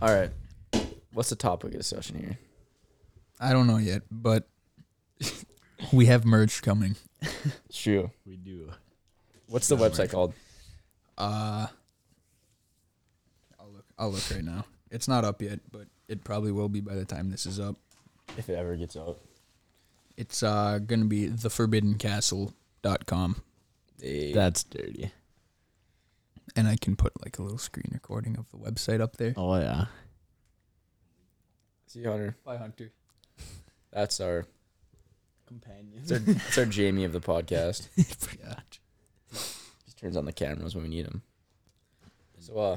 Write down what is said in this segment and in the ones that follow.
All right. What's the topic of discussion here? I don't know yet, but we have merch coming. It's true. We do. What's the Yeah, website merch. called? Uh, I'll look. I'll look right now. It's not up yet, but it probably will be by the time this is up. If it ever gets out. It's uh gonna be theforbiddencastle.com, Hey. That's dirty. And I can put like a little screen recording of the website up there. Oh yeah. See, Hunter. Bye Hunter. That's our Companion. it's our, it's our Jamie of the podcast. Yeah. Just turns on the cameras when we need him. So, uh,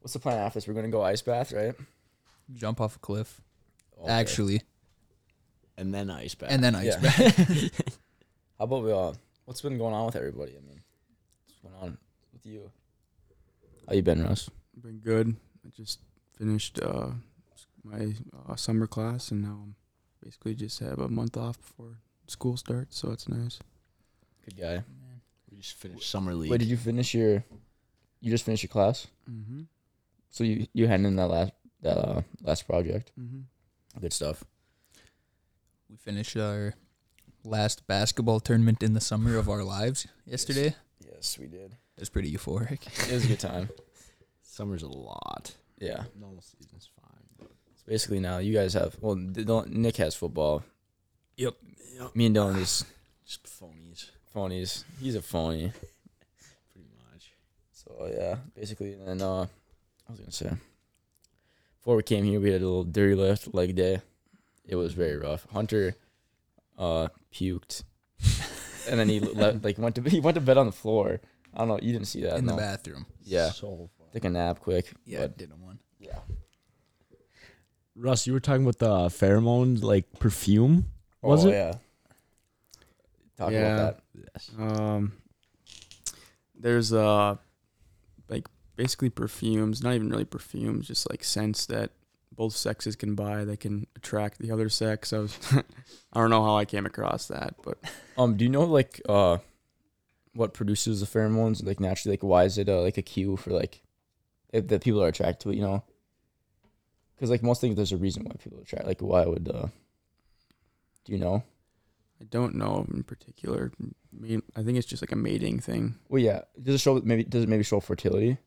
what's the plan after this? We're gonna go ice bath, right? Jump off a cliff. Okay. Actually, and then ice bath. and then ice Yeah. bath. How about we? Uh, what's been going on with everybody? I mean, what's going on with you? How you been, Russ? Been good. I just finished uh, my uh, summer class, and now I'm basically just have a month off before school starts, so it's nice. Good guy. we just finished summer league. Wait, did you finish your? You just finished your class, Mm-hmm. so you you handed in that last that uh last project. Mm-hmm. Good stuff. we finished our last basketball tournament in the summer of our lives yesterday. Yes, we did. It was pretty euphoric. It was a good time. Summer's a lot. Yeah. Normal season's fine. But So basically, now you guys have. Well, D- Dylan- Nick has football. Yep. Me and Dylan is just phonies, phonies. He's a phony. pretty much. So yeah, basically, and then uh, I was gonna say, before we came here, we had a little dirty lift leg day. It was very rough. Hunter, uh, puked, and then he le- like went to he went to bed on the floor. I don't know. You didn't see that in no. the bathroom. Yeah, So fun. take a nap quick. Yeah, but didn't one. yeah. Russ, you were talking about the pheromones, like perfume. Was oh, it? Yeah. Talk Yeah. about that. Yes. Um, there's uh, like basically perfumes, not even really perfumes, just like scents that both sexes can buy that can attract the other sex. I was, I don't know how I came across that, but. Um, do you know like uh, what produces the pheromones? Like naturally, like why is it uh, like a cue for like if that people are attracted to it? You know. Because like most things, there's a reason why people attract. Like why would uh, do you know? I don't know in particular. I, mean, I think it's just like a mating thing. Well, yeah. Does it show maybe does it maybe show fertility,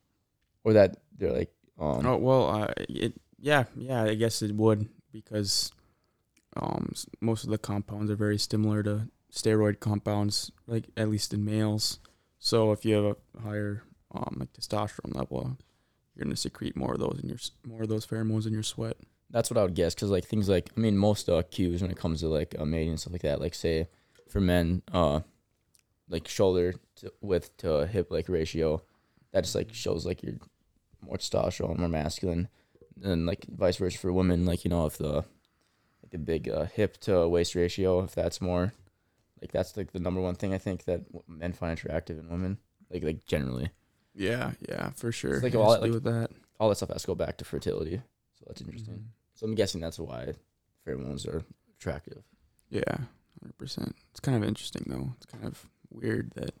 or that they're like um oh well, uh, it yeah yeah I guess it would because um most of the compounds are very similar to steroid compounds, like at least in males. So if you have a higher um like testosterone level, you're gonna secrete more of those in your more of those pheromones in your sweat. that's what I would guess because like things like I mean most uh cues when it comes to like uh, mating and stuff like that like say for men uh like shoulder to width to hip like ratio that just like shows like you're more testosterone more masculine and like vice versa for women like you know if the like the big uh, hip to waist ratio if that's more like that's like the number one thing I think that men find attractive in women like like generally Yeah, yeah, for sure. like all that, like- with that. all that stuff has to go back to fertility so that's interesting. Mhm. So I'm guessing that's why pheromones are attractive. Yeah, hundred percent. It's kind of interesting though. It's kind of weird that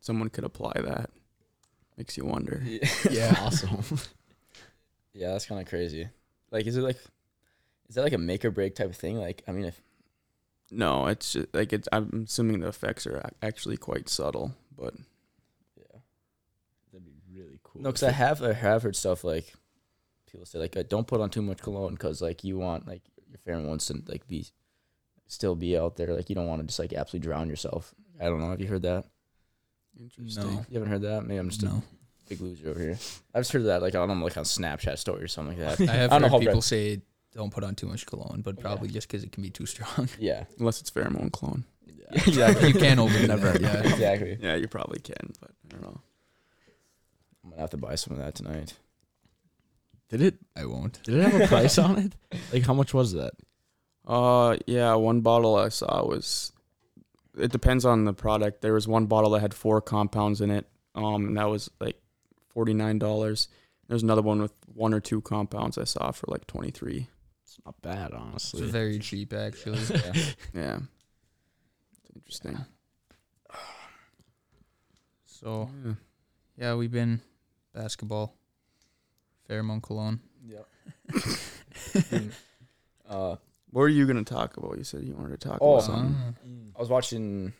someone could apply that. Makes you wonder. Yeah. awesome. Yeah, that's kind of crazy. Like, is it like, is that like a make or break type of thing? Like, I mean, if No, it's just, like it's. I'm assuming the effects are actually quite subtle, but yeah, That'd be really cool. no, because I have I have heard stuff like people say like uh, don't put on too much cologne because like you want like your pheromones to like be still be out there. Like you don't want to just like absolutely drown yourself. I don't know. Have you heard that? interesting. No. You haven't heard that? Maybe I'm just a big loser over here. I've just heard that like I don't know like on Snapchat story or something like that. I have I don't heard how people say don't put on too much cologne, but Yeah. probably just because it can be too strong. yeah, Unless it's pheromone clone. exactly. you can overdo Never. Yeah. exactly. Yeah, you probably can, but I don't know. I'm gonna have to buy some of that tonight. Did it? I won't. Did it have a price on it? Like how much was that? Uh, yeah, one bottle I saw was. It depends on the product. There was one bottle that had four compounds in it. Um, and that was like forty nine dollars. There's another one with one or two compounds I saw for like twenty three. It's not bad, It's honestly. very cheap, actually. Yeah. Yeah, it's interesting. So Yeah. yeah, we've been basketball, pheromone cologne. Yep. uh, What are you gonna talk about? You said you wanted to talk Oh, about something. Uh, I was watching.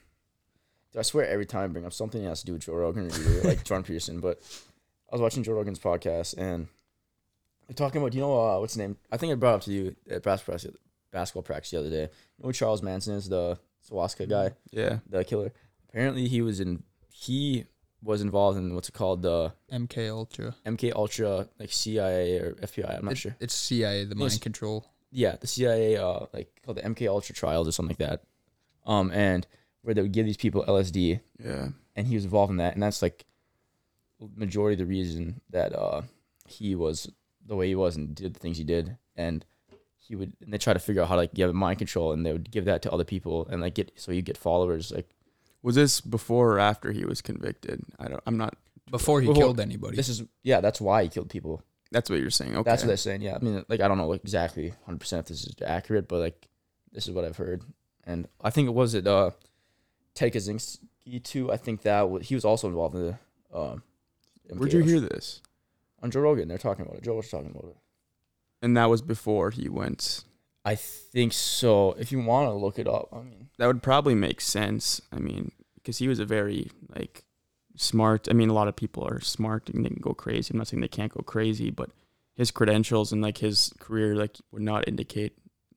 Dude, I swear every time I bring up something that has to do with Joe Rogan or like Jordan Peterson, but I was watching Joe Rogan's podcast and they're talking about, you know, uh, what's his name? I think I brought up to you at basketball practice, basketball practice the other day. You know who Charles Manson is, the Sawaska guy, Yeah. the killer. Apparently, he was in. He was involved in what's it called the MK Ultra. MK Ultra, like CIA or FBI. I'm not It- sure. It's CIA, the mind Yes. control. yeah, the CIA, uh, like called the MK Ultra trials or something like that. Um, and where they would give these people LSD, Yeah. and he was involved in that, and that's like majority of the reason that uh he was the way he was and did the things he did, and he would and they try to figure out how to like give mind control, and they would give that to other people, and like get so you get followers like Was this before or after he was convicted? I don't. I'm not. Before he Before- killed anybody. this is yeah that's why he killed people. That's what you're saying. Okay. That's what they're saying. Yeah, I mean like I don't know exactly 100 percent if this is accurate, but like this is what I've heard, and I think it was it uh Ted Kaczynski too. I think that was, he was also involved in the. Uh, Where'd you hear this? On Joe Rogan? They're talking about it. Joe was talking about it. And that was before he went. I think so. If you want to look it up, I mean, That would probably make sense. I mean, because he was a very like smart. I mean, a lot of people are smart and they can go crazy. I'm not saying they can't go crazy, but his credentials and like his career like would not indicate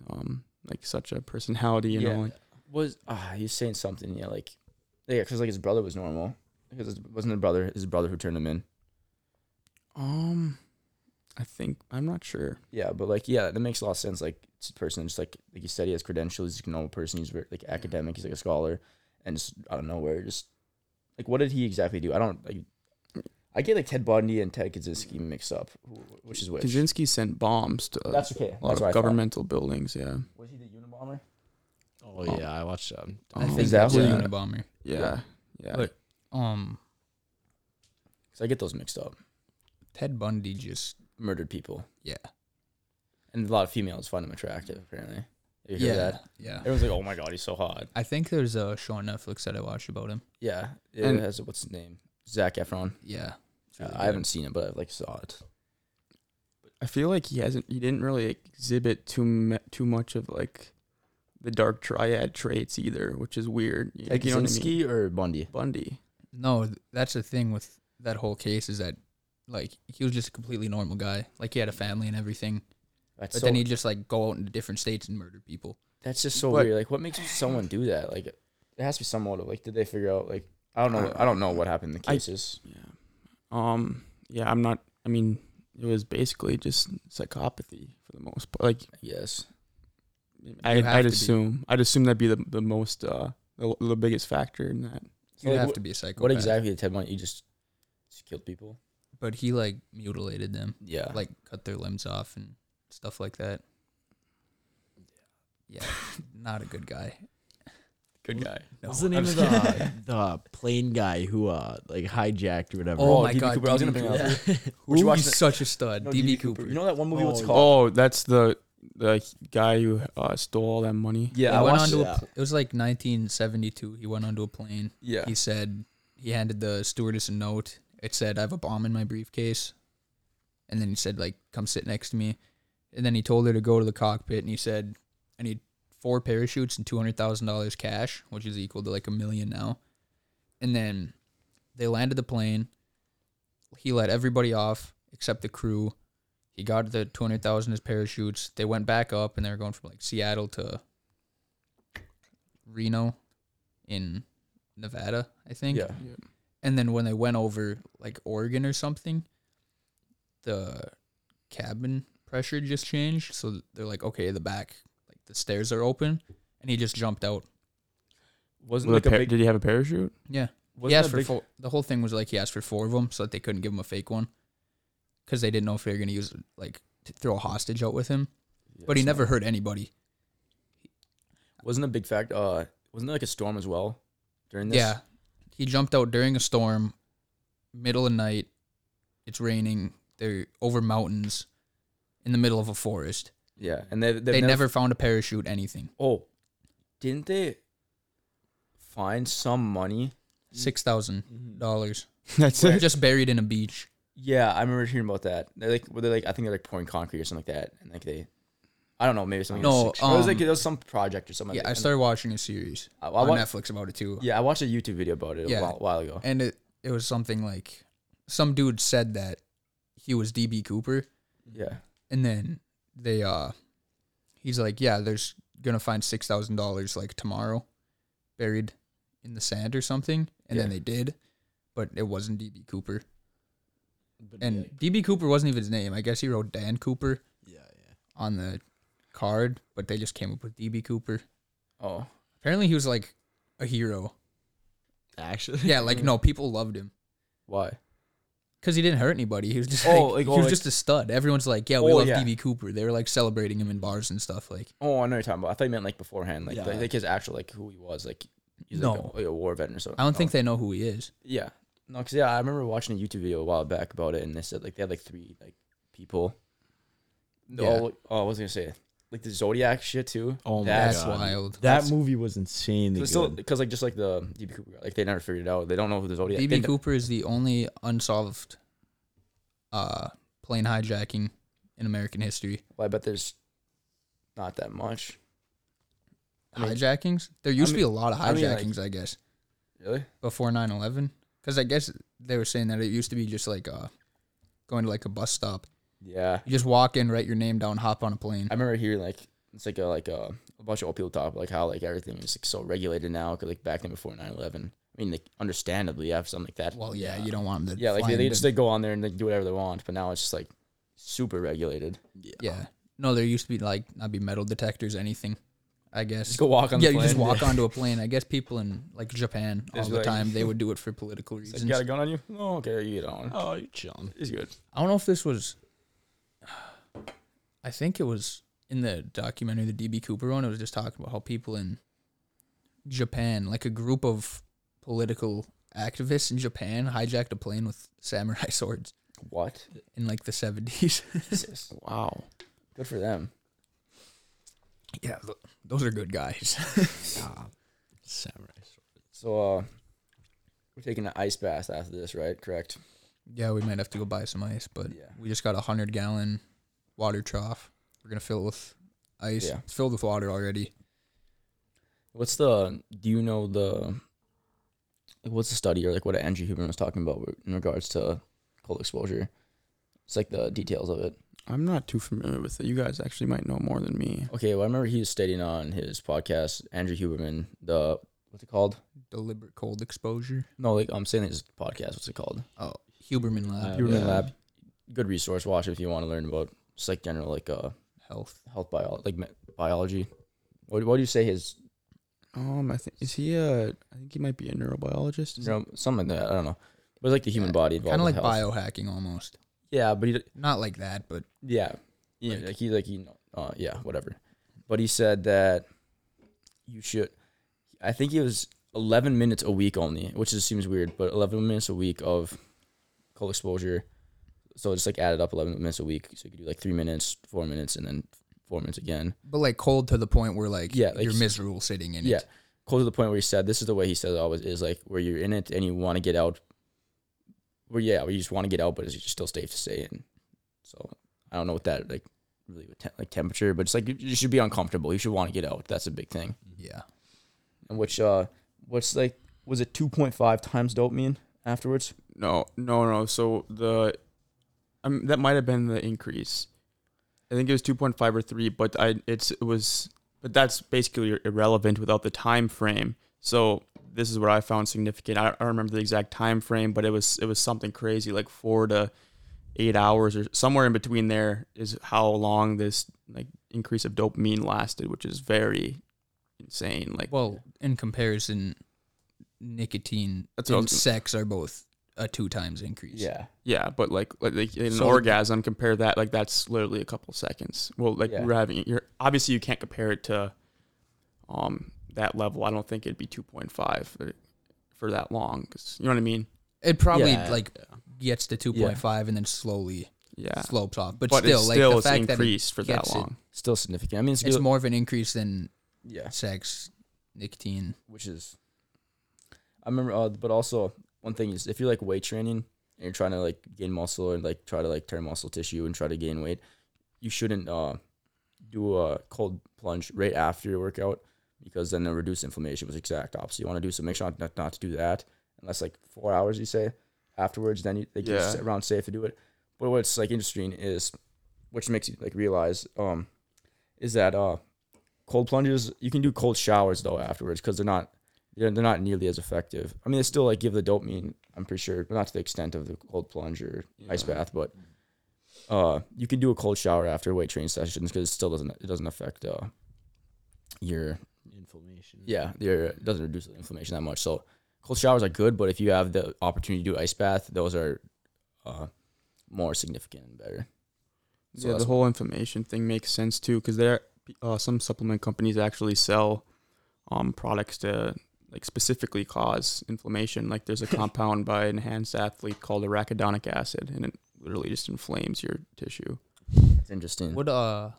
um like such a personality. You know, like, was ah he's saying something? Yeah, like yeah, because like his brother was normal. Because it wasn't his brother, his brother who turned him in. Um, I think I'm not sure. Yeah, but like yeah, that makes a lot of sense. Like it's a person, just like like you said, he has credentials. He's a normal person. He's very like academic. He's like a scholar, and just out of nowhere, just like what did he exactly do? I don't like. I get like Ted Bundy and Ted Kaczynski mixed up, which is which. Kaczynski sent bombs to That's okay. a lot That's what I of thought. governmental buildings. Yeah. Was he the Unabomber? Oh yeah, I watched um, I Um, think Is that that's a who- Unabomber. Yeah. Yeah. But- Um, Because I get those mixed up. Ted Bundy just Murdered people, yeah and a lot of females find him attractive. Apparently, you hear yeah that? yeah. Everyone's like, "Oh my god, he's so hot." I think there's a show on Netflix that I watched about him. Yeah, it And- has what's his name? Zac Efron. Yeah, it's Uh, really I good. haven't seen it, but I like saw it. I feel like he hasn't. He didn't really exhibit too mu- too much of like the dark triad traits either, which is weird. You, you know what I mean? Kaczynski or Bundy? Bundy. No, th- that's the thing with that whole case is that like he was just a completely normal guy. Like he had a family and everything, That's but so, then he'd just like go out into different states and murder people. that's just so But- weird. Like, what makes someone do that? Like, it has to be some motive. Like, did they figure out? Like, I don't know. I don't know what happened in the I- cases. Yeah. Um. Yeah. I'm not. I mean, it was basically just psychopathy for the most part. Like, yes. I, I'd to be. assume. I'd assume that'd be the the most uh the, the biggest factor in that. You like, have what- to be a psychopath. What exactly did Ted Bundy? You just, just killed people. But he like mutilated them, Yeah. like cut their limbs off and stuff like that. Yeah, not a good guy. good guy. No. What's the name of the the plane guy who uh like hijacked or whatever? Oh, Oh, my DB god, Cooper, I was DB gonna bring it up. Cooper. Would you watch He's the- such a stud. No, DB DB Cooper. You know that one movie? What's it Oh, called? Oh, that's the the guy who uh, stole all that money. Yeah, he I went watched onto it. a, pl- it was like 1972. He went onto a plane. Yeah. He said he handed the stewardess a note. It said, "I have a bomb in my briefcase," and then he said, "Like, come sit next to me." And then he told her to go to the cockpit, and he said, "I need four parachutes and two hundred thousand dollars cash, which is equal to like a million now." And then they landed the plane. He let everybody off except the crew. He got the two hundred thousand as parachutes. They went back up, and they were going from like Seattle to Reno, in Nevada, I think. Yeah. And then when they went over like Oregon or something, the cabin pressure just changed. So they're like, okay, the back, like the stairs are open, and he just jumped out. Wasn't With like a a par- big. did he have a parachute? Yeah, Wasn't he asked for big- four. The whole thing was like he asked for four of them, so that they couldn't give him a fake one, because they didn't know if they were gonna use like to throw a hostage out with him. but he Yes, never no. hurt anybody. Wasn't a big fact. Uh, wasn't there like a storm as well during this? Yeah, he jumped out during a storm, middle of night. It's raining. They're over mountains, in the middle of a forest. Yeah, and they They never found a parachute, anything. Oh, didn't they find some money? Six thousand Mhm. dollars That's it. just buried in a beach. Yeah, I remember hearing about that. They're like, were they like? I think they're like pouring concrete or something like that, and like they, I don't know, maybe something. No, it was like um, it was some project or something. Yeah, like I started watching a series I, I on wa- Netflix about it too. Yeah, I watched a YouTube video about it Yeah. a while, while ago. and it it was something like some dude said that he was DB Cooper, Yeah, and then they uh, he's like, yeah, there's gonna find six thousand dollars like tomorrow, buried in the sand or something, and then they did, but it wasn't DB Cooper, But and DB Cooper wasn't even his name. I guess he wrote Dan Cooper yeah, yeah. on the card, but they just came up with DB Cooper. Oh, Apparently, he was like a hero. Actually, Yeah, like no, people loved him. why? Because he didn't hurt anybody. He was just Oh, like, like, he oh, was like- just a stud. Everyone's like, yeah, we Oh, love yeah. DB Cooper. They were like celebrating him in bars and stuff. Like, Oh, I know what you're talking about. I thought you meant like beforehand, like Yeah. like, like his actual like who he was, like he's No. like a, like a war veteran or something. I don't Oh. think they know who he is. Yeah, no, cause yeah, I remember watching a YouTube video a while back about it, and they said like they had like three like people. Yeah. Oh, oh, I was gonna say like the Zodiac shit too. Oh my That's That's God. wild. that That's- movie was insanely Because good. because like just like the DB Cooper, guy, like they never figured it out. They don't know who the Zodiac. DB they, Cooper is the only unsolved uh, plane hijacking in American history. Well, I bet there's not that much. I mean- Hijackings? There used to be a lot of I mean, like- hijackings, I guess, Really? before 9 11. Because I guess they were saying that it used to be just like uh, going to like a bus stop. Yeah. You just walk in, write your name down, hop on a plane. I remember hearing like it's like a like a, a bunch of old people talk about like how like everything is like so regulated now. Cause like back then before 9-11. I mean, like understandably, you have something like that. Well, yeah, you don't want them to. yeah, like they, they just they go on there and they do whatever they want. But now it's just like super regulated. Yeah. No, there used to be like not be metal detectors, anything. I guess. Just go walk on. yeah, you just walk onto a plane. I guess people in like Japan all the like- time they would do it for political It's like, reasons. you got a gun on you? Oh, okay, you get on. Oh, you're chilling. It's good. I don't know if this was. I think it was in the documentary, the DB Cooper one. It was just talking about how people in Japan, like a group of political activists in Japan, hijacked a plane with samurai swords What? in like the seventies. Jesus. Wow. Good for them. yeah, th- those are good guys. Ah, samurai. Swords. So uh, we're taking an ice bath after this, right? Correct. yeah, we might have to go buy some ice, but Yeah. we just got a hundred gallon water trough. We're gonna fill it with ice. Yeah. It's filled with water already. What's the? Do you know the? What's the study or like what Andrew Huberman was talking about in regards to cold exposure? It's like the details of it. I'm not too familiar with it. You guys actually might know more than me. Okay, well, I remember he was stating on his podcast, Andrew Huberman, the what's it called? Deliberate cold exposure. No, like I'm saying his podcast. What's it called? Oh, Huberman Lab. Huberman yeah. Lab. Good resource. Watch it if you want to learn about just like general like uh Health. health bio like me- biology. What what do you say his Um, I think is he a? I think he might be a neurobiologist. you know, something like that? I don't know. But it's like the human Yeah, body involved. Kind of like health. biohacking almost. Yeah, but he Not like that, but Yeah. Yeah, Like- like, he like he uh yeah, whatever. But he said that you should I think it was 11 minutes a week only, which just seems weird, but 11 minutes a week of cold exposure. So it's like added up 11 minutes a week. So you could do like 3 minutes, 4 minutes and then 4 minutes again. but like cold to the point where like, Yeah, like you're miserable sitting in yeah. it. Cold to the point where he said this is the way he says it always is like where you're in it and you want to get out where yeah, where you just want to get out but it's just still safe to stay in. So I don't know what that like really with te- like temperature, but it's like you, you should be uncomfortable. You should want to get out. That's a big thing. Yeah. And which uh, what's like was it two point five times dopamine afterwards? No, no, no. So the, um, that might have been the increase. I think it was two point five or three, but I it's it was, but that's basically irrelevant without the time frame. So this is what I found significant. I, I don't remember the exact time frame, but it was it was something crazy, like four to eight hours or somewhere in between. There is how long this like increase of dopamine lasted, which is very insane. Like Well, in comparison, nicotine That's and sex are both a two times increase. Yeah, Yeah, but like like, like in an So- orgasm, compare that like that's literally a couple seconds. Well, like Yeah. we're having you're obviously you can't compare it to um that level. I don't think it'd be two point five for, for that long. 'cause- you know what I mean? It probably Yeah. like gets to 2.5 and then slowly Yeah, slopes off. But, but still, it's like still the it's fact that it, increased for that gets it- long. still significant. I mean, it's, it's more of an increase than yeah, sex, nicotine. which is I remember. Uh, but also one thing is if you're like weight training, and you're trying to like gain muscle and like try to like tear muscle tissue and try to gain weight, you shouldn't uh do a cold plunge right after your workout because then it'll reduce inflammation. Was exact opposite. You want to do so. Make sure not, not to do that unless like four hours. You say afterwards, then you like yeah. around safe to do it. But what's like interesting is, which makes you like realize um, is that uh, cold plunges you can do cold showers though afterwards because they're not they're, they're not nearly as effective. I mean, they still like give the dopamine. I'm pretty sure, but not to the extent of the cold plunge or ice bath. But uh, you can do a cold shower after weight training sessions because it still doesn't it doesn't affect uh your Inflammation. yeah your it doesn't reduce the inflammation that much. So cold showers are good, but if you have the opportunity to do ice bath, those are uh more significant and better. So yeah, the whole inflammation thing makes sense too, because there, uh, some supplement companies actually sell, um, products to like specifically cause inflammation. Like there's a compound by an enhanced athlete called arachidonic acid, and it literally just inflames your tissue. It's interesting. Would uh,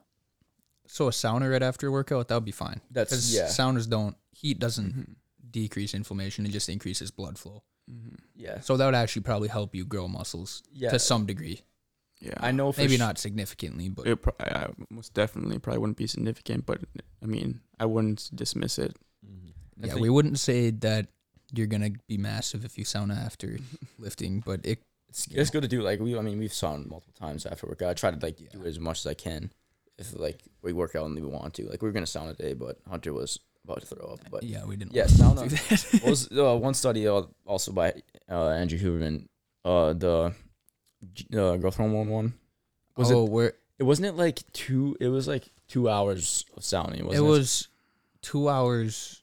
so a sauna right after a workout that would be fine. That's Because yeah saunas don't heat doesn't Mm-hmm. decrease inflammation; it just increases blood flow. Mm-hmm. yeah So that would actually probably help you grow muscles yeah. to some degree. Yeah, I know for Maybe sh- not significantly, but It pro- I, I most definitely probably wouldn't be significant, but I mean, I wouldn't dismiss it. Mhm. I yeah, we wouldn't say that you're gonna be massive if you sauna after lifting, but it It's, it's good to do. Like we, I mean, we've sauna multiple times after workout. I try to like do Yeah. it as much as I can. If like we work out and we want to, like we are gonna sauna today, but Hunter was about to throw up. But yeah, we didn't. yeah, sauna. do that. Was uh, one study uh, also by uh, Andrew Huberman, uh, the uh, growth hormone one. Was oh, it? where It wasn't it like two. It was like two hours of sauning. Wasn't it was two hours,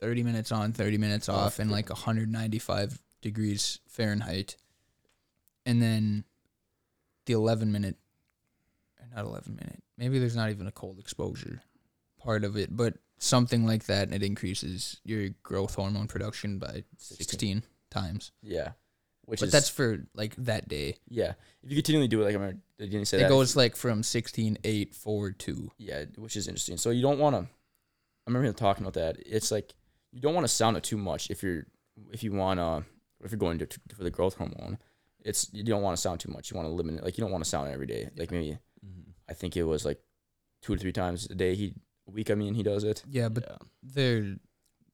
30 minutes on, 30 minutes oh, off, and like 195 degrees Fahrenheit. And then the 11 minute, not 11 minute, maybe there's not even a cold exposure part of it, but something like that. And it increases your growth hormone production by 16, 16 times. Yeah. Which but is, that's for like that day. Yeah. If you continually do it, like I am didn't say it that. goes like from 16, 8, 4, 2. Yeah, which is interesting. So you don't want to. I remember him talking about that. It's like you don't want to sound it too much if you're if you want to if you're going to for the growth hormone. It's you don't want to sound too much. You want to limit it. Like you don't want to sound it every day. Like maybe Mhm. I think it was like two to three times a day. He a week. I mean, he does it. Yeah, but Yeah. they're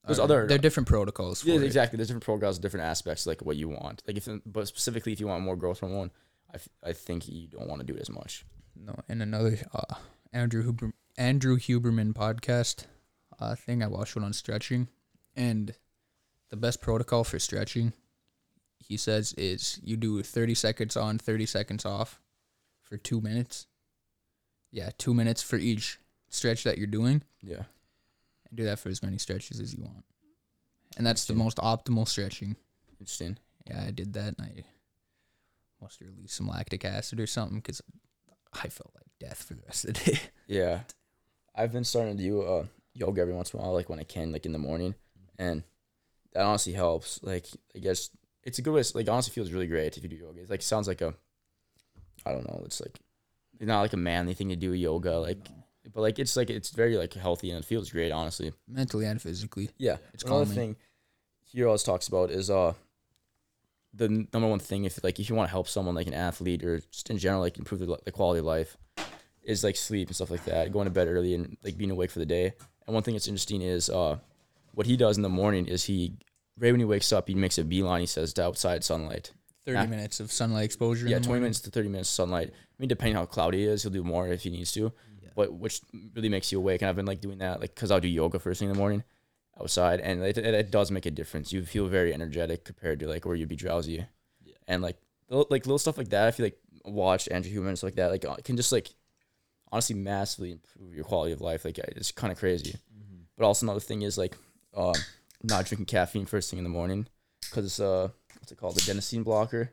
There's uh, other- they're different protocols for Yeah, it. exactly. There's different protocols, different aspects, like what you want. Like if, but specifically if you want more growth hormone, I, f- I think you don't want to do it as much. No, and another uh, Andrew Huber, Andrew Huberman podcast uh, thing. I watched one on stretching, and the best protocol for stretching, he says, is you do thirty seconds on, thirty seconds off, for two minutes. Yeah, two minutes for each stretch that you're doing, Yeah. and do that for as many stretches as you want. And that's the most optimal stretching. Interesting. Yeah, I did that, and I must release some lactic acid or something because I felt like death for the rest of the day. Yeah, I've been starting to do uh yoga every once in a while, like when I can, like in the morning, and that honestly helps. Like I guess it's a good way. To, Like honestly, feels really great if you do yoga. It's like sounds like a, I don't know. It's like it's not like a manly thing to do yoga, like, but like it's like it's very like healthy and it feels great. Honestly, mentally and physically. yeah. It's Another calming. thing he always talks about is uh the number one thing if like if you want to help someone like an athlete or just in general like improve the, the quality of life is like sleep and stuff like that going to bed early and like being awake for the day and one thing that's interesting is uh what he does in the morning is he right when he wakes up he makes a beeline he says to outside sunlight Thirty minutes of sunlight exposure. yeah in the 20 morning. minutes to 30 minutes of sunlight i mean depending how cloudy it is he'll do more if he needs to Yeah. but which really makes you awake and i've been like doing that like because i'll do yoga first thing in the morning outside and it, it, it does make a difference you feel very energetic compared to like where you'd be drowsy Yeah. and like little, like little stuff like that i feel like watch andrew Huberman and stuff like that like uh, can just like honestly massively improve your quality of life like it's kind of crazy Mhm. but also another thing is like um not drinking caffeine first thing in the morning because it's uh what's it called the adenosine blocker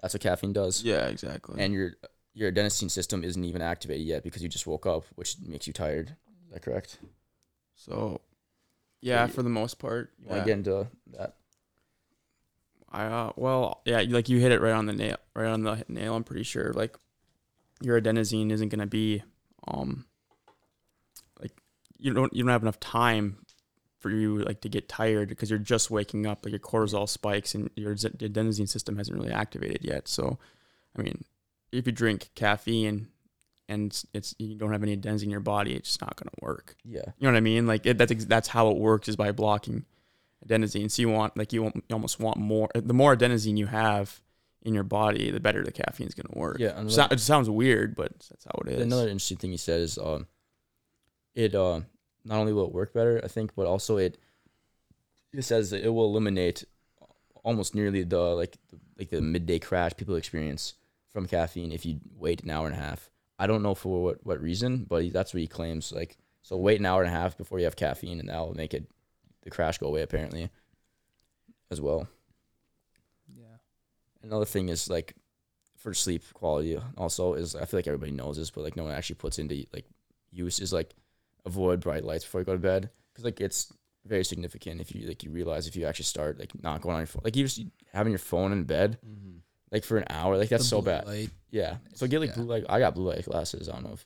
that's what caffeine does Yeah, exactly. and your your adenosine system isn't even activated yet because you just woke up, which makes you tired. Is that correct? so, yeah, you- for the most part, You want yeah. to get into that? I uh, well, yeah, like you hit it right on the nail, right on the nail. I'm pretty sure. Like your adenosine isn't gonna be, um, like you don't you don't have enough time for you like to get tired because you're just waking up, like your cortisol spikes and your adenosine system hasn't really activated yet. So, I mean, if you drink caffeine and it's, it's you don't have any adenosine in your body, it's just not gonna work. Yeah. You know what I mean? Like it, that's that's how it works is by blocking adenosine. So you want like you, want, you almost want more. The more adenosine you have in your body, the better the caffeine's gonna work. Yeah. And So, like- it sounds weird, but that's how it is. Another interesting thing he said is um, it uh, not only will it work better, I think, but also it it says that it will eliminate almost nearly the like the, like the midday crash people experience from caffeine if you wait an hour and a half. I don't know for what what reason, but that's what he claims. Like, so wait an hour and a half before you have caffeine, and that will make it the crash go away apparently, as well. Yeah. Another thing is like for sleep quality also is I feel like everybody knows this, but like no one actually puts into like use is like avoid bright lights before you go to bed because like it's very significant if you like you realize if you actually start like not going on your phone like you just having your phone in bed Mm-hmm. like for an hour like that's The so bad light. yeah so get like Yeah. blue light I got blue light glasses I don't know if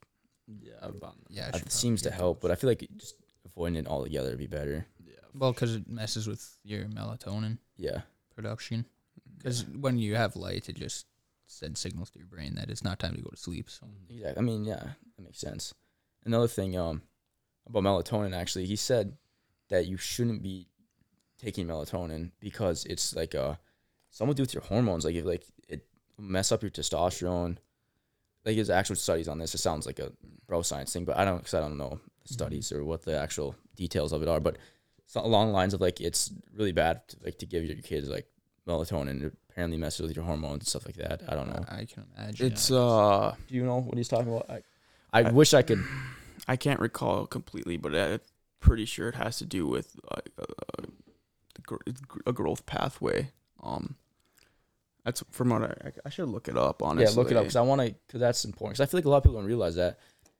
Yeah, about Yeah, it seems to help get but I feel like just avoiding it altogether would be better yeah. Well, because it messes with your melatonin yeah production. Because when you have light, it just sends signals to your brain that it's not time to go to sleep. So Exactly. I mean, yeah, that makes sense. Another thing um about melatonin actually, he said that you shouldn't be taking melatonin because it's like uh something to do with your hormones. Like if like it mess up your testosterone. Like there's actual studies on this. It sounds like a bro science thing, but I don't because I don't know the studies or what the actual details of it are. But it's along the lines of like it's really bad to, like to give your kids like melatonin. It apparently messes with your hormones and stuff like that. I don't know. I, I can imagine. It's uh, Do you know what he's talking about? I, I wish I could. I can't recall completely, but I'm pretty sure it has to do with like uh, a growth pathway. Um, that's from what I I should look it up. Honestly, Yeah, look it up because I want to. Because that's important. Because I feel like a lot of people don't realize that.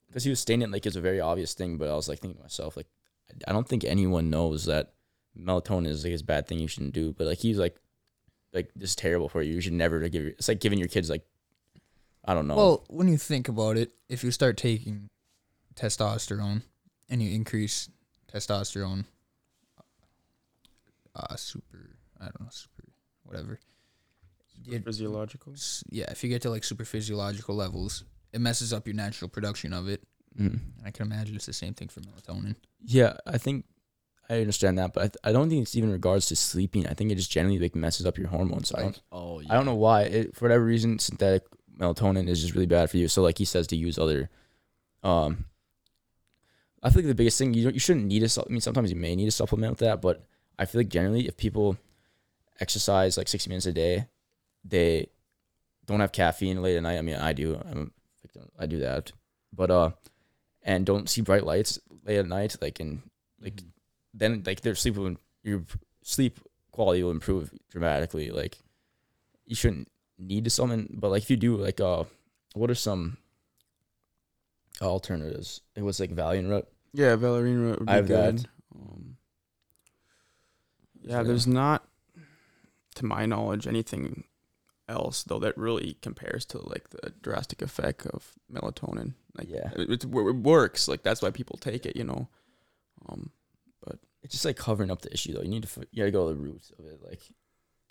Because he was stating it like it's a very obvious thing, but I was like thinking to myself, like, I- I don't think anyone knows that melatonin is like a bad thing you shouldn't do. But like he's like, like this is terrible for you. You should never give. Your, it's like giving your kids like, I don't know. Well, when you think about it, if you start taking testosterone and you increase testosterone, uh, super, I don't know, super, whatever. It- physiological. yeah, if you get to like super physiological levels, it messes up your natural production of it. Mm. I can imagine it's the same thing for melatonin. yeah, I think I understand that, but I, th- I don't think it's even regards to sleeping. I think it just generally like messes up your hormones. I don't, Oh, yeah. I don't know why. It, for whatever reason, synthetic melatonin is just really bad for you. So like he says to use other, um, I feel like the biggest thing you don't, you shouldn't need a. I mean, sometimes you may need a supplement with that, but I feel like generally if people exercise like sixty minutes a day, they don't have caffeine late at night. I mean, I do. I'm a victim. I do that, but uh, and don't see bright lights late at night. Like and like Mhm. then like their sleep will your sleep quality will improve dramatically. Like you shouldn't need to supplement, but like if you do, like uh, what are some alternatives? It was like Valerian Root. Yeah, Valerian root would be I have good. Um, yeah, there- there's not, to my knowledge, anything else though that really compares to like the drastic effect of melatonin. Like, Yeah. it, it, it works. Like that's why people take it. You know. Um, but It's just like covering up the issue though. You need to you gotta go to the roots of it. Like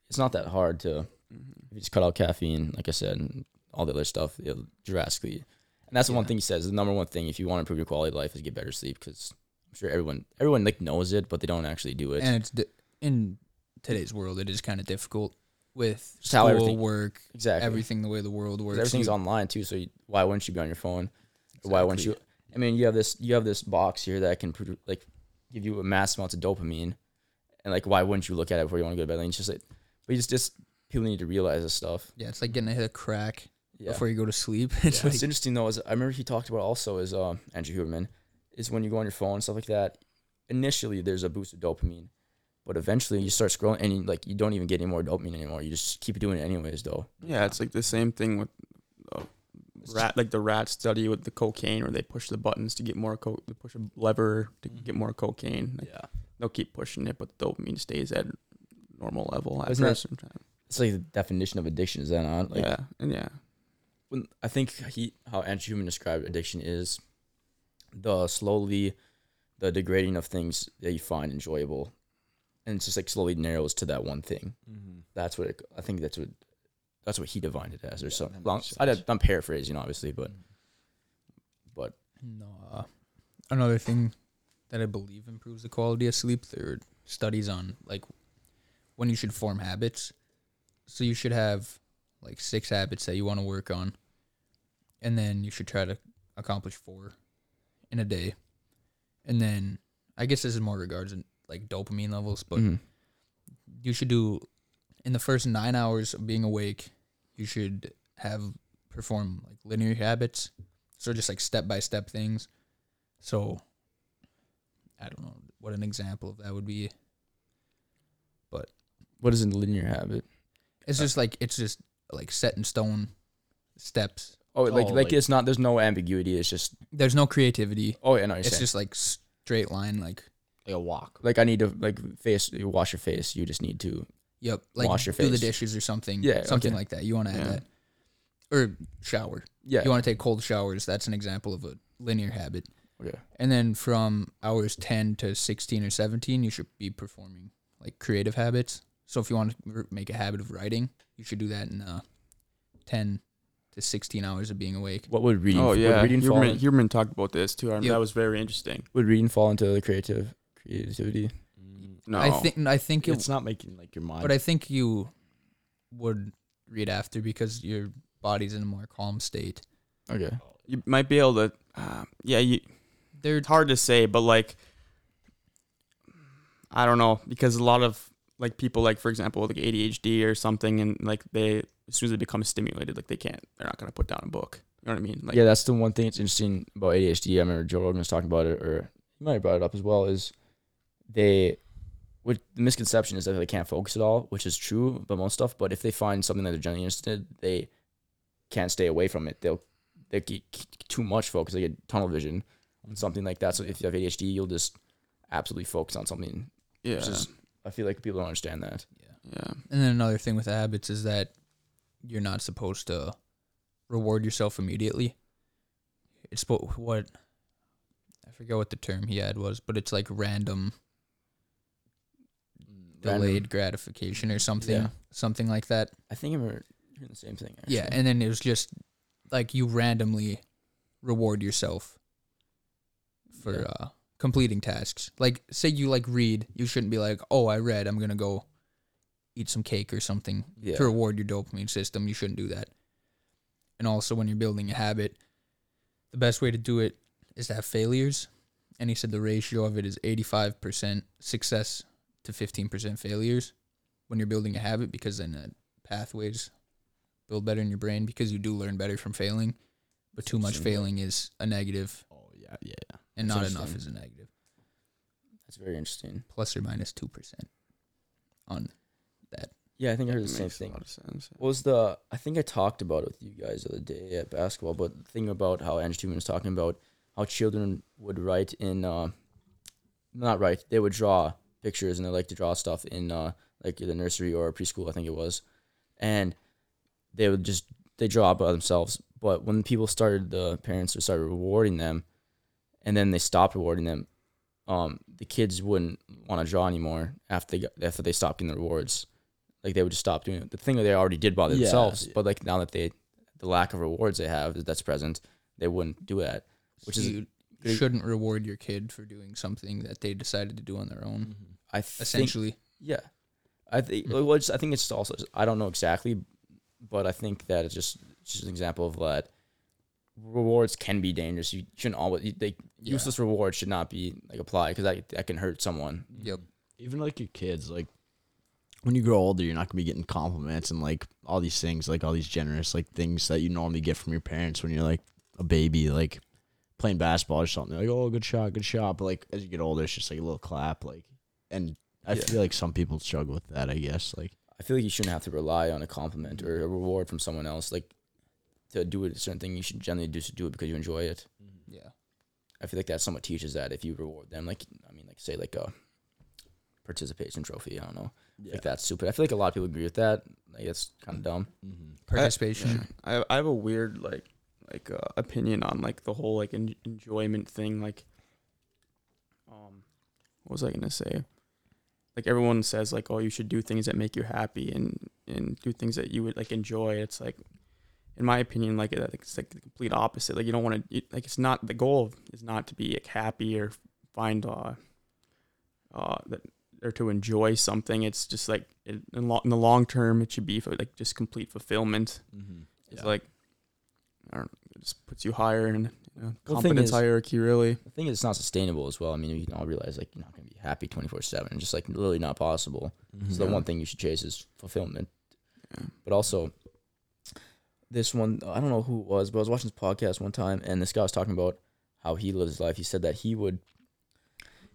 it's not that hard to if you just cut out caffeine, like I said, and all the other stuff, it'll drastically. And that's the one thing he says. The number one thing if you want to improve your quality of life is get better sleep because I'm sure everyone everyone like knows it, but they don't actually do it. And it's di- in today's world, it is kind of difficult with Just school, everything- work, exactly. everything the way the world works. everything's You- online too. So you, why wouldn't you be on your phone? Or Why wouldn't you? I mean, you have this you have this box here that can produ- like give you a mass amount of dopamine, and like why wouldn't you look at it before you want to go to bed? And it's just like, but you just just people need to realize this stuff. Yeah, it's like getting a hit of crack Yeah. before you go to sleep. It's What's like interesting though is I remember he talked about also is um Andrew Huberman is when you go on your phone and stuff like that. Initially, there's a boost of dopamine, but eventually you start scrolling and you, like you don't even get any more dopamine anymore. You just keep doing it anyways, though. yeah, it's like the same thing with uh, rat, like the rat study with the cocaine, where they push the buttons to get more coke, they push a lever to get more cocaine. Like, Yeah. they'll keep pushing it, but the dopamine stays at normal level Isn't a that- certain time. It's like the definition of addiction is that not? Like, yeah, and yeah, when I think he how Andrew Huberman described addiction is the slowly the degrading of things that you find enjoyable, and it's just like slowly narrows to that one thing. Mm-hmm. That's what it, I think. That's what that's what he defined it as, or Yeah, something. Long, I, I'm paraphrasing, obviously, but but No. Uh, another thing that I believe improves the quality of sleep. There are studies on like when you should form habits. So you should have like six habits that you want to work on, and then you should try to accomplish four in a day. And then I guess this is more regards in like dopamine levels, but mhm. you should do in the first nine hours of being awake you should have perform like linear habits so just like step by step things so i don't know what an example of that would be But what is a linear habit? it's just like it's just like set in stone steps Oh, like, Oh, like like- it's not. There's no ambiguity. It's just. there's no creativity Oh yeah, no. You're it's saying. just like straight line like Like a walk. like I need to like face you wash your face. You just need to. yep like Wash your do the dishes or something Yeah, something okay. like that you want to add Yeah. that or shower Yeah. you want to take cold showers that's an example of a linear habit okay. And then from hours 10 to 16 or 17, you should be performing like creative habits. So if you want to r- make a habit of writing, you should do that in uh, 10 to 16 hours of being awake. What would reading? Oh yeah, reading fall? Huberman, in- Huberman talked about this too. I Yep. That was very interesting. would reading fall into the creative creativity? No, I think I think it, It's not making like your mind. but I think you would read after because your body's in a more calm state. Okay. you might be able to. Uh, yeah, you, They're it's hard to say, but like, I don't know because a lot of like people, like for example, like ADHD or something, and like they as soon as they become stimulated, like they can't, they're not gonna put down a book. You know what I mean? Like, yeah, that's the one thing that's interesting about ADHD. I remember Joe Rogan was talking about it, or he might have brought it up as well. Is they, what the misconception is that they can't focus at all, which is true but most stuff. But if they find something that they're genuinely interested, they can't stay away from it. They'll they get too much focus. They get tunnel vision on something like that. So if you have ADHD, you'll just absolutely focus on something. yeah, Which is, I feel like people don't understand that. yeah. Yeah. And then another thing with habits is that you're not supposed to reward yourself immediately. It's spo- what I forget what the term he had was, but it's like random Random. delayed gratification or something, Yeah. something like that. I think I'm hearing the same thing. Actually. Yeah, and then it was just like you randomly reward yourself for Yeah. uh, completing tasks. Like, say you like read, you shouldn't be like, "Oh, I read. I'm gonna go eat some cake or something." yeah. to reward your dopamine system. You shouldn't do that. And also, when you're building a habit, the best way to do it is to have failures. And he said the ratio of it is 85% success to 15% failures when you're building a habit because then the pathways build better in your brain because you do learn better from failing. But too much failing is a negative, Oh yeah, yeah. Yeah. and That's not enough is a negative. That's very interesting. Plus or minus 2% on that. Yeah, I think I heard the same makes a thing. lot of sense. What was the? I think I talked about it with you guys the other day at basketball. But the thing about how Andrew Huberman was talking about how children would write in, uh, not write, they would draw pictures and they like to draw stuff in uh, like the nursery or preschool, I think it was, and they would just they draw by themselves. But when people started, the parents would start rewarding them, and then they stopped rewarding them. Um, the kids wouldn't want to draw anymore after they got, after they stopped getting the rewards like they would just stop doing it. The thing that they already did by themselves, yeah. but like now that they, the lack of rewards they have that's present, they wouldn't do that. Which So is you big- shouldn't reward your kid for doing something that they decided to do on their own. I think, Essentially, yeah, I think. Mm. Well, it's, I think it's also I don't know exactly, but I think that it's just it's just an example of that. Rewards can be dangerous. You shouldn't always they Yeah. useless rewards should not be like applied because that that can hurt someone. Yep. Even like your kids, like when you grow older, you're not gonna be getting compliments and like all these things, like all these generous like things that you normally get from your parents when you're like a baby, like playing basketball or something. They're like, oh, good shot, good shot. But like as you get older, it's just like a little clap, like. And I Yeah. feel like some people struggle with that. I guess like I feel like you shouldn't have to rely on a compliment or a reward from someone else. Like to do a certain thing, you should generally just do it because you enjoy it. Yeah. I feel like that somewhat teaches that if you reward them, like I mean, like say like a participation trophy. I don't know, yeah. like that's stupid. I feel like a lot of people agree with that. Like it's kind of dumb. Mm-hmm. Participation. I I have a weird like like uh, opinion on like the whole like en- enjoyment thing like um, what was I gonna say? Like everyone says, like, oh, you should do things that make you happy and and do things that you would like enjoy. It's like, in my opinion, like it's like the complete opposite. Like you don't want to like it's not the goal is not to be like happy or find uh uh that or to enjoy something. It's just like in, in, lo- in the long term, it should be for like just complete fulfillment. Mm-hmm. It's like I don't it just puts you higher in you know, Well, is- hierarchy really. The thing is, it's not sustainable as well. I mean, you can all realize like you're not gonna be happy twenty four seven. Just like literally not possible. Mm-hmm. So the one thing you should chase is fulfillment. Yeah. But also, this one I don't know who it was, but I was watching this podcast one time, and this guy was talking about how he lives his life. He said that he would.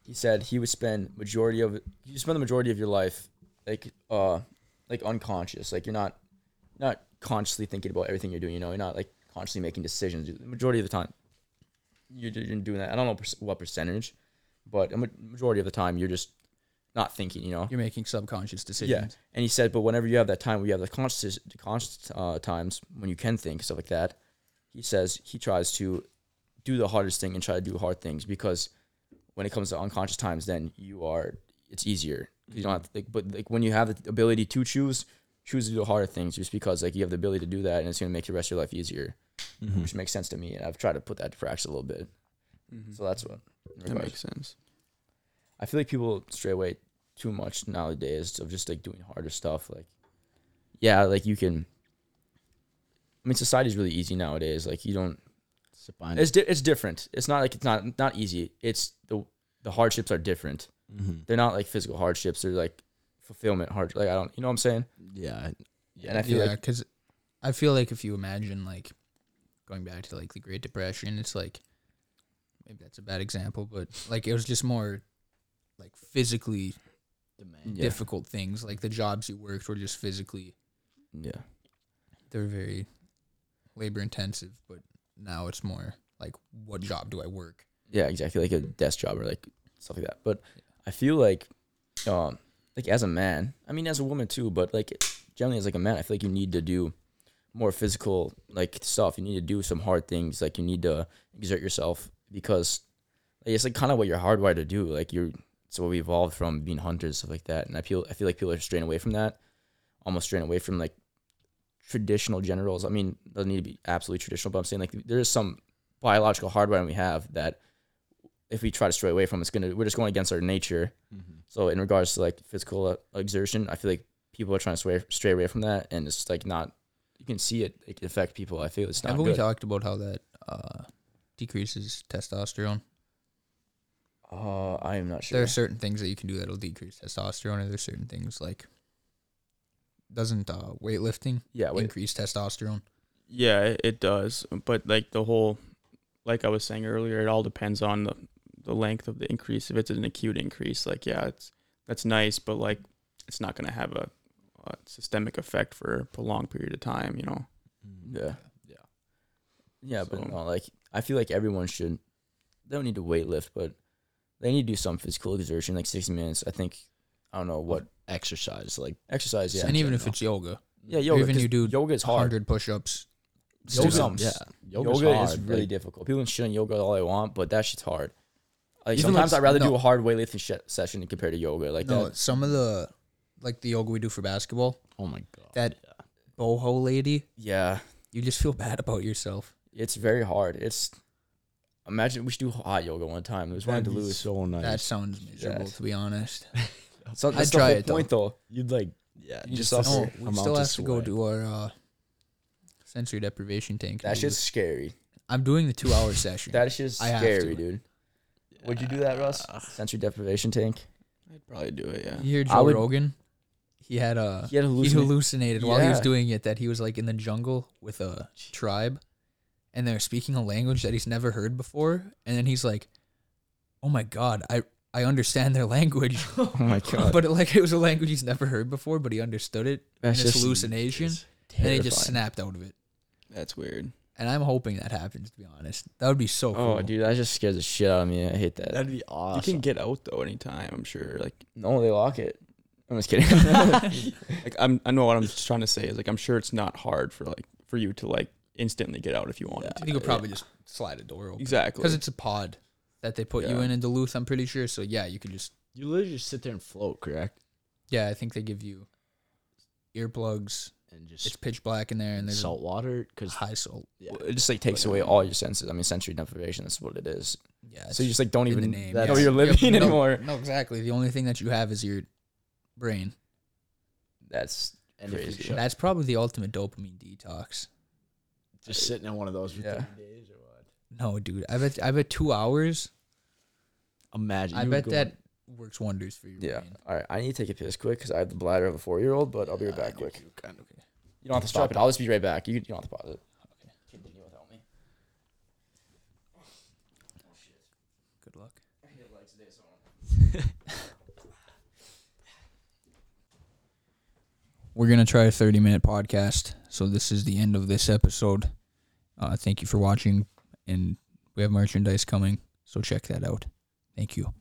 He said he would spend majority of you spend the majority of your life like uh like unconscious, like you're not not consciously thinking about everything you're doing. You know, you're not like consciously making decisions. The majority of the time, you're, you're doing that. I don't know what percentage, but a majority of the time you're just not thinking. You know, You're making subconscious decisions. Yeah. and he said, but whenever you have that time where you have the conscious, the conscious uh, times when you can think stuff like that, he says he tries to do the hardest thing and try to do hard things because when it comes to unconscious times, then you are it's easier 'Cause you don't have to think. But like when you have the ability to choose, choose to do the harder things just because like you have the ability to do that and it's gonna make the rest of your life easier, Mm-hmm. which makes sense to me. And I've tried to put that to practice a little bit. So that's what. that makes sense. I feel like people stray away too much nowadays of just like doing harder stuff. Like, yeah, like you can. I mean, society's really easy nowadays. Like you don't. It's di- it's different. It's not like it's not not easy. It's the the hardships are different. mm-hmm. They're not like physical hardships. They're like fulfillment hard. Like I don't. You know what I'm saying? Yeah. Yeah. And I feel yeah, like because I feel like if you imagine like going back to like the Great Depression, it's like maybe that's a bad example, but like it was just more like physically yeah, difficult things. Like the jobs you worked were just physically yeah, they're very labor intensive, but now it's more like what job do I work? yeah, exactly. Like a desk job or like stuff like that. But I feel like, um, like as a man, I mean as a woman too, but like generally as like a man, I feel like you need to do more physical like stuff. You need to do some hard things. Like you need to exert yourself because like, it's like kind of what you're hardwired to do. Like you're it's what we evolved from being hunters stuff like that. And I feel I feel like people are straying away from that, almost straying away from like traditional generals. I mean, doesn't need to be absolutely traditional, but I'm saying like there is some biological hardwiring we have that if we try to stray away from, it's gonna we're just going against our nature. Mm-hmm. So in regards to like physical uh, exertion, I feel like people are trying to stray, stray away from that, and it's like not. You can see it, it can affect people. I feel it's not Haven't we talked about how that uh, decreases testosterone? Uh, I am not sure. There are certain things that you can do that'll decrease testosterone, and there's certain things like doesn't uh, weightlifting yeah, wait. increase testosterone? Yeah, it, it does. But like the whole, like I was saying earlier, it all depends on the the length of the increase. If it's an acute increase, like yeah, it's that's nice, but like it's not gonna have a, a systemic effect for a prolonged period of time. You know. Yeah, Yeah. yeah, but no, like I feel like everyone should. They don't need to weight lift, but they need to do some physical exertion, like sixty minutes. I think. I don't know what Exercise, like exercise. Yeah, and even if it's yoga, yeah, yoga. Even you do yoga is hard. hundred push-ups. Yoga- still Yoga's- yeah, Yoga yoga's is really like- difficult. People can shit on yoga all they want, but that shit's hard. Like sometimes like- I'd rather do a hard weightlifting sh- session compared to yoga. Like no, that. some of the like the yoga we do for basketball, Oh my god. that boho lady, Yeah, you just feel bad about yourself. it's very hard. It's imagine we should do hot yoga one time. There's one to That'd be lose. so nice. That sounds miserable, Yes. to be honest. So I'd that's the try whole it, though. point, though. You'd like, yeah, You just just the suffer. No, we amount still of have to go sweat. do our uh, sensory deprivation tank. That shit's scary. I'm doing the two-hour session. That shit's I have scary, to. dude. Would you do that, Russ? Sensory deprivation tank. I'd probably do it. Yeah. You hear I Joe would- Rogan? He had a He had he hallucinations. hallucinated while he was Yeah. doing it that he was like in the jungle with a tribe, and they're speaking a language that he's never heard before, and then he's like, "Oh my god, I I understand their language," oh my god. but it, like it was a language he's never heard before, but he understood it That's in his just hallucination, and he just snapped out of it. That's weird. And I'm hoping that happens. To be honest, that would be so oh, cool. Oh, dude, that just scares the shit out of me. I hate that. That'd be awesome. You can get out though anytime. I'm sure. Like, No, they lock it. I'm just kidding. like I'm. I know what I'm just trying to say is like I'm sure it's not hard for like for you to like instantly get out if you wanted I to. You could probably just slide a door open Exactly. because it's a pod. that they put you Yeah. in in Duluth. I'm pretty sure. So yeah, you could just You literally just sit there and float, correct? yeah. I think they give you earplugs. And just It's pitch black in there, and there's salt water because high salt. yeah, It just like takes away all your senses. I mean, sensory deprivation. That's what it is. Yeah, So you just like don't even name. that's- know yeah. you're Yeah, living no, anymore. No, exactly. The only thing that you have is your brain. That's and if crazy. you're That's probably the ultimate dopamine detox. Just sitting in one of those for Yeah. 30 days or what? No, dude. I bet. I bet two hours. Imagine. I you bet go- that works wonders for you. yeah. brain. All right, I need to take a piss quick because I have the bladder of a four year old. But I'll be right back do quick. too, kind of. You don't have to stop it. I'll just be right back. You, you don't have to pause it. Okay. Continue without me. Oh, shit. Good luck. We're gonna try a thirty minute podcast. So this is the end of this episode. Uh, thank you for watching, and we have merchandise coming. So check that out. Thank you.